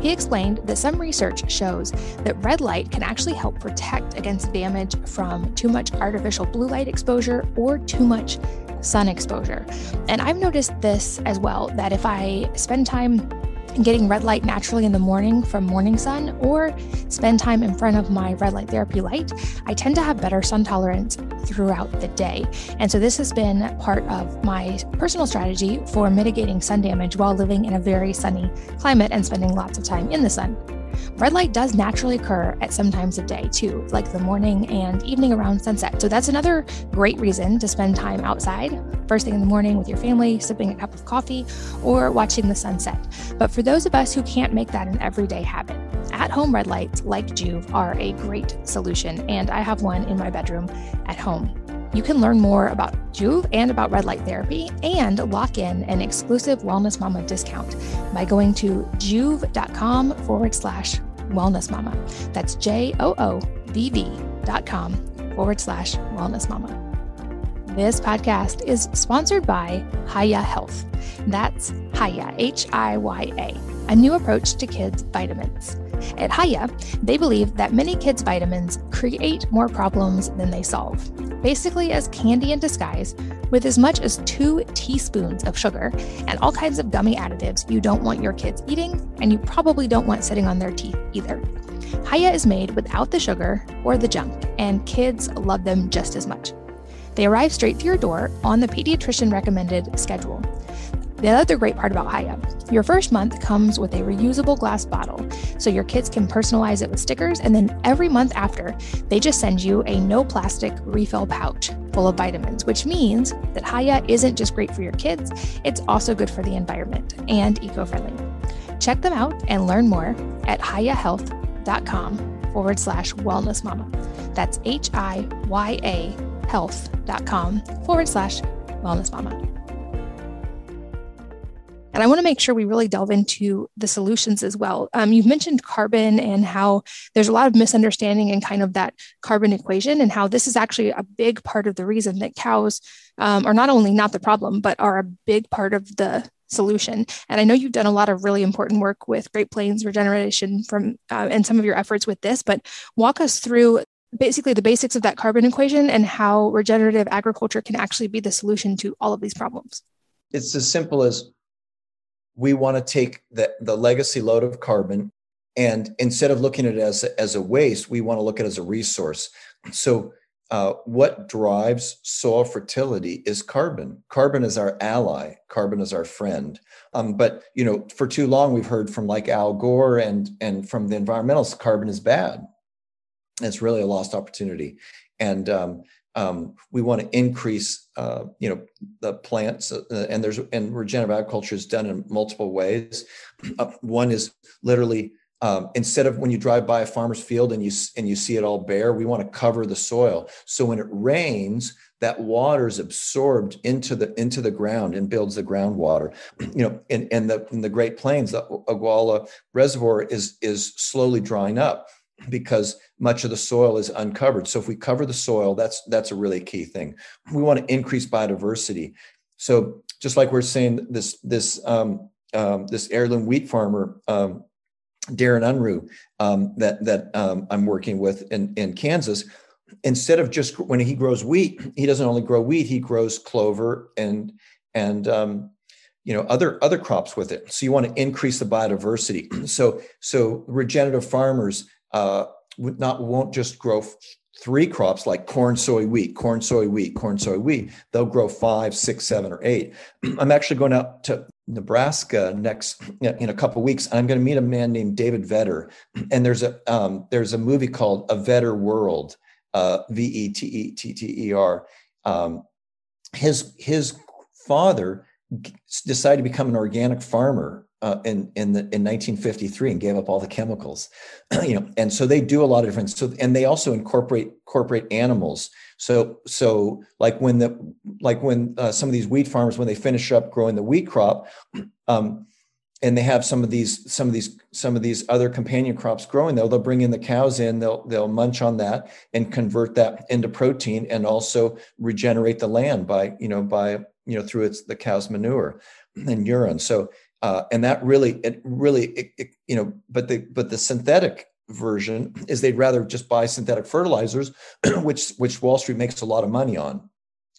He explained that some research shows that red light can actually help protect against damage from too much artificial blue light exposure or too much sun exposure. And I've noticed this as well that if I spend time getting red light naturally in the morning from morning sun or spend time in front of my red light therapy light, I tend to have better sun tolerance throughout the day. And so this has been part of my personal strategy for mitigating sun damage while living in a very sunny climate and spending lots of time in the sun. Red light does naturally occur at some times of day too, like the morning and evening around sunset. So that's another great reason to spend time outside, first thing in the morning with your family, sipping a cup of coffee, or watching the sunset. But for those of us who can't make that an everyday habit, at home red lights like Joovv are a great solution, and I have one in my bedroom at home. You can learn more about Joovv and about red light therapy and lock in an exclusive Wellness Mama discount by going to joovv.com forward slash wellness mama. That's J O O V V dot com forward slash wellness mama. This podcast is sponsored by Hiya Health. That's Hiya, H I Y A, a new approach to kids' vitamins. At Hiya, they believe that many kids' vitamins create more problems than they solve, basically, as candy in disguise, with as much as two teaspoons of sugar and all kinds of gummy additives you don't want your kids eating, and you probably don't want sitting on their teeth either. Hiya is made without the sugar or the junk, and kids love them just as much. They arrive straight to your door on the pediatrician recommended schedule. The other great part about Hiya, your first month comes with a reusable glass bottle, so your kids can personalize it with stickers, and then every month after, they just send you a no plastic refill pouch full of vitamins, which means that Hiya isn't just great for your kids, it's also good for the environment and eco friendly. Check them out and learn more at hiyahealth.com forward slash wellness mama. That's H I Y A health.com forward slash wellness mama. And I want to make sure we really delve into the solutions as well. Um, you've mentioned carbon and how there's a lot of misunderstanding in kind of that carbon equation, and how this is actually a big part of the reason that cows um, are not only not the problem, but are a big part of the solution. And I know you've done a lot of really important work with Great Plains regeneration from uh, and some of your efforts with this, but walk us through basically the basics of that carbon equation and how regenerative agriculture can actually be the solution to all of these problems. It's as simple as we want to take the, the legacy load of carbon and instead of looking at it as as a waste we want to look at it as a resource. So uh, what drives soil fertility is carbon. Carbon is our ally. Carbon is our friend. Um, but you know for too long we've heard from like al gore and and from the environmentalists carbon is bad. It's really a lost opportunity. And um, um, we want to increase, uh, you know, the plants, uh, and there's and regenerative agriculture is done in multiple ways. Uh, one is literally um, instead of when you drive by a farmer's field and you and you see it all bare, we want to cover the soil. So when it rains, that water is absorbed into the into the ground and builds the groundwater. You know, in, in the in the Great Plains, the Ogallala Reservoir is is slowly drying up because much of the soil is uncovered. So if we cover the soil, that's that's a really key thing. We want to increase biodiversity. So just like we're saying, this this um, um, this heirloom wheat farmer, um, Darren Unruh, um, that that um, I'm working with in in Kansas. Instead of just when he grows wheat, he doesn't only grow wheat; he grows clover and and um, you know other other crops with it. So you want to increase the biodiversity. So so regenerative farmers uh, not won't just grow three crops like corn, soy, wheat, corn, soy, wheat, corn, soy, wheat. They'll grow five, six, seven, or eight. I'm actually going out to Nebraska next in a couple weeks. And I'm going to meet a man named David Vetter, and there's a um, there's a movie called A Vetter World, uh, V E T E T T E R. Um, his his father decided to become an organic farmer uh, in in the in 1953 and gave up all the chemicals, you know, and so they do a lot of different. So and they also incorporate incorporate animals. So so like when the like when uh, some of these wheat farmers when they finish up growing the wheat crop, um, and they have some of these some of these some of these other companion crops growing they'll they'll bring in the cows in they'll they'll munch on that and convert that into protein and also regenerate the land by you know by you know through its the cow's manure and urine so uh, and that really it really it, it, you know but the but the synthetic version is they'd rather just buy synthetic fertilizers which which wall street makes a lot of money on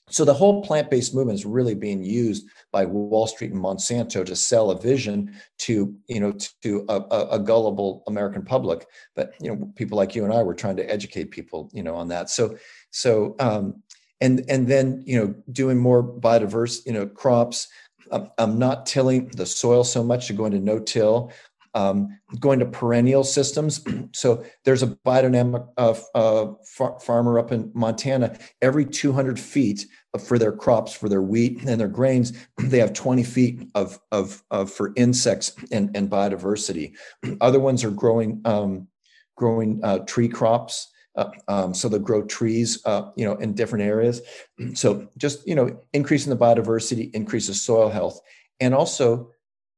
so the whole plant-based movement is really being used by Wall Street and Monsanto to sell a vision to you know to a, a, gullible American public. But you know people like you and I were trying to educate people you know on that. So so um, and and then you know doing more biodiverse you know crops. I'm, not tilling the soil so much to go into no-till um, going to perennial systems. so there's a biodynamic uh, uh, far- farmer up in Montana. Every 200 feet for their crops, for their wheat and their grains, they have 20 feet of, of, of for insects and, and biodiversity. Other ones are growing um, growing uh, tree crops. Uh, um, so they'll grow trees, uh, you know, in different areas. So just you know, increasing the biodiversity increases soil health, and also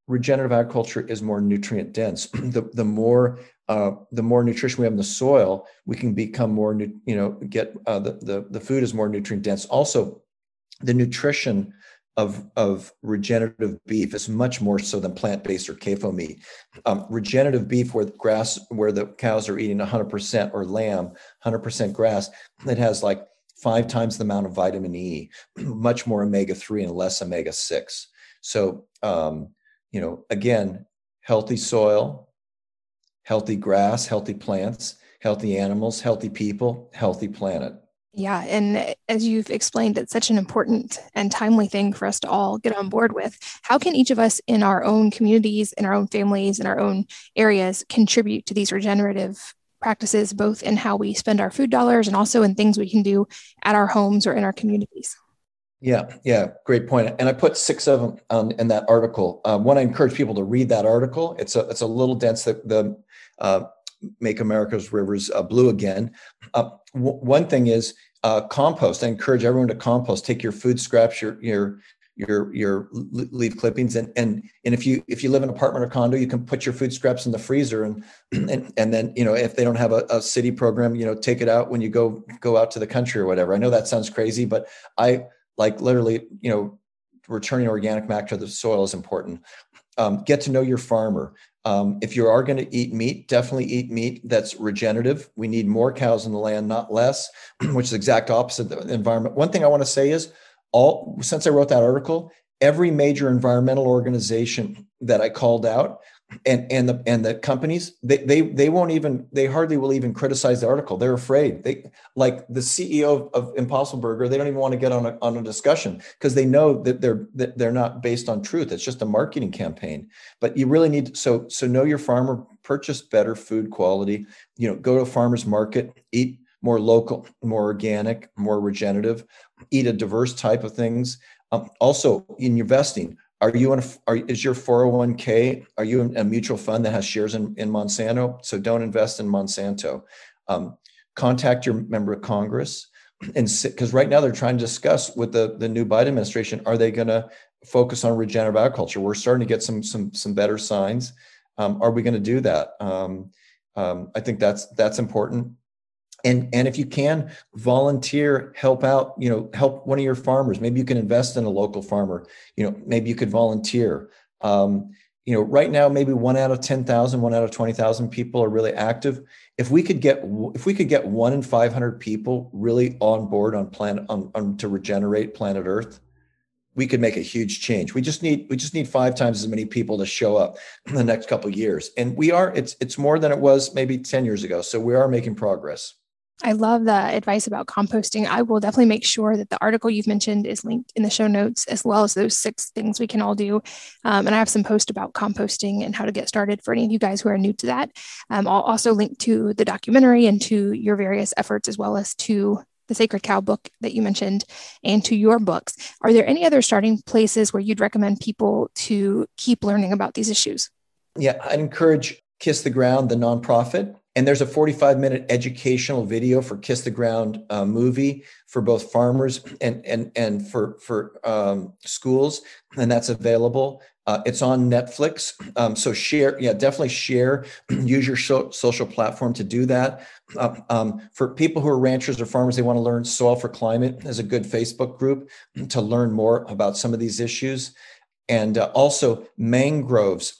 regenerative agriculture is more nutrient dense. the, the more uh, the more nutrition we have in the soil, we can become more, you know, get uh, the, the the food is more nutrient dense. Also, the nutrition of of regenerative beef is much more so than plant based or CAFO meat. Um, regenerative beef, where grass, where the cows are eating 100% or lamb, 100% grass, it has like five times the amount of vitamin E, much more omega 3 and less omega 6. So um, you know, again, healthy soil, healthy grass, healthy plants, healthy animals, healthy people, healthy planet. Yeah. And as you've explained, it's such an important and timely thing for us to all get on board with. How can each of us in our own communities, in our own families, in our own areas contribute to these regenerative practices, both in how we spend our food dollars and also in things we can do at our homes or in our communities? Yeah, yeah, great point. And I put six of them on, in that article. Um, one, I encourage people to read that article. It's a it's a little dense. The, the uh, make America's rivers uh, blue again. Uh, w- one thing is uh, compost. I encourage everyone to compost. Take your food scraps, your your your your leaf clippings, and and and if you if you live in an apartment or condo, you can put your food scraps in the freezer, and and and then you know if they don't have a, a city program, you know take it out when you go go out to the country or whatever. I know that sounds crazy, but I like literally, you know, returning organic matter to the soil is important. Um, get to know your farmer. Um, if you are going to eat meat, definitely eat meat that's regenerative. We need more cows in the land, not less, which is exact opposite the environment. One thing I want to say is all since I wrote that article, every major environmental organization that I called out and and the and the companies they they they won't even they hardly will even criticize the article. They're afraid. They like the ceo of, impossible burger they don't even want to get on a, on a discussion because they know that they're that they're not based on truth. It's just a marketing campaign. But you really need so so know your farmer purchase better food quality you know go to a farmer's market eat more local more organic more regenerative eat a diverse type of things. Um, also in your investing are you in a, are, is your 401k, are you in a mutual fund that has shares in, in Monsanto? So don't invest in Monsanto. Um, contact your member of Congress and because right now they're trying to discuss with the, the new Biden administration, are they going to focus on regenerative agriculture? We're starting to get some, some, some better signs. Um, are we going to do that? Um, um, I think that's, that's important and and if you can volunteer help out you know help one of your farmers. Maybe you can invest in a local farmer. You know maybe you could volunteer. Um, you know right now maybe one out of 10,000 one out of 20,000 people are really active. If we could get if we could get one in 500 people really on board on planet on, on to regenerate planet earth we could make a huge change. We just need we just need five times as many people to show up in the next couple years. And we are it's it's more than it was maybe 10 years ago. So we are making progress I love the advice about composting. I will definitely make sure that the article you've mentioned is linked in the show notes, as well as those six things we can all do. Um, and I have some posts about composting and how to get started for any of you guys who are new to that. Um, I'll also link to the documentary and to your various efforts, as well as to the Sacred Cow book that you mentioned, and to your books. Are there any other starting places where you'd recommend people to keep learning about these issues? Yeah, I'd encourage Kiss the Ground, the nonprofit. And there's a 45 minute educational video for Kiss the Ground uh, movie for both farmers and and and for for um, schools, and that's available. Uh, it's on Netflix. Um, so share, yeah, definitely share. Use your so, social platform to do that. Uh, um, for people who are ranchers or farmers, they want to learn Soil for Climate is a good Facebook group to learn more about some of these issues. And uh, also mangroves.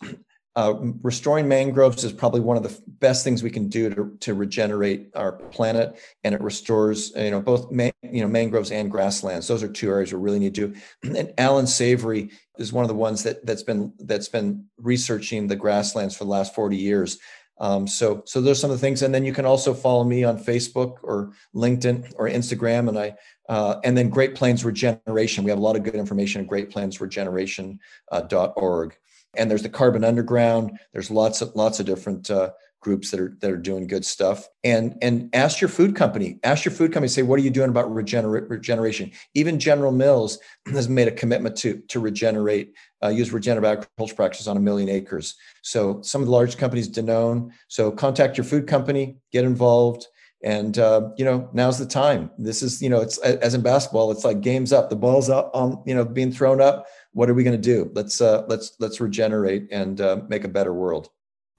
Uh, restoring mangroves is probably one of the best things we can do to, to regenerate our planet, and it restores, you know, both man, you know mangroves and grasslands. Those are two areas we really need to. And Allan Savory is one of the ones that that's been that's been researching the grasslands for the last forty years. Um, so so those are some of the things, and then you can also follow me on Facebook or LinkedIn or Instagram, and I uh, and then Great Plains Regeneration. We have a lot of good information at GreatPlainsRegeneration.org. And there's the Carbon Underground. There's lots of lots of different uh, groups that are that are doing good stuff. And and ask your food company. Ask your food company. Say, what are you doing about regener- regeneration? Even General Mills has made a commitment to to regenerate, uh, use regenerative agriculture practices on a million acres. So some of the large companies, Danone. So contact your food company, get involved and uh, you know now's the time this is you know it's as in basketball it's like games up the ball's up on you know being thrown up what are we going to do let's uh, let's let's regenerate and uh, make a better world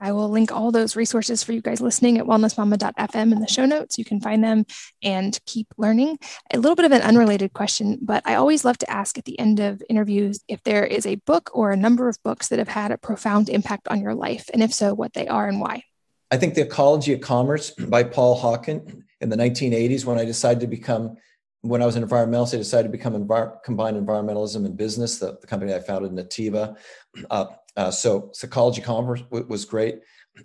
I will link all those resources for you guys listening at wellnessmama.fm in the show notes. You can find them and keep learning. A little bit of an unrelated question, but I always love to ask at the end of interviews if there is a book or a number of books that have had a profound impact on your life, and if so, what they are and why. I think The Ecology of Commerce by Paul Hawken in the 1980s, when I decided to become, when I was an environmentalist, I decided to become envir- combined environmentalism and business, the, the company I founded, Nutiva. Uh, uh, so psychology Commerce w- was great.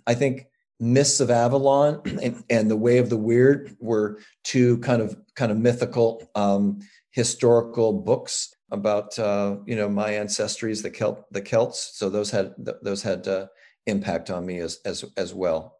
I think Mists of Avalon and, and, The Way of the Wyrd were two kind of kind of mythical um, historical books about uh, you know my ancestries, the Celt, the Celts. So those had those had uh, impact on me as as as well.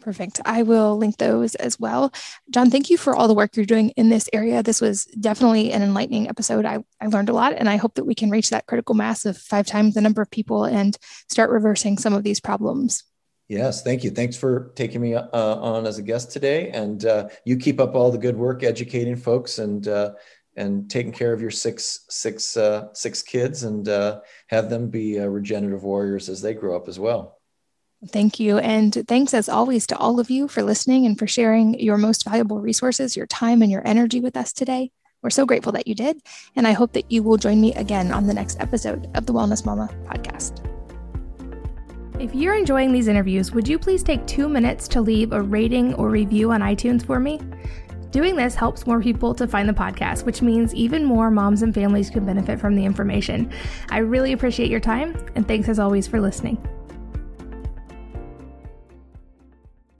Perfect. I will link those as well. John, thank you for all the work you're doing in this area. This was definitely an enlightening episode. I, I learned a lot, and I hope that we can reach that critical mass of five times the number of people and start reversing some of these problems. Yes, thank you. Thanks for taking me uh, on as a guest today. And uh, you keep up all the good work educating folks and uh, and taking care of your six six uh, six kids and uh, have them be uh, regenerative warriors as they grow up as well. Thank you. And thanks as always to all of you for listening and for sharing your most valuable resources, your time, and your energy with us today. We're so grateful that you did. And I hope that you will join me again on the next episode of the Wellness Mama podcast. If you're enjoying these interviews, would you please take two minutes to leave a rating or review on iTunes for me? Doing this helps more people to find the podcast, which means even more moms and families can benefit from the information. I really appreciate your time, and thanks as always for listening.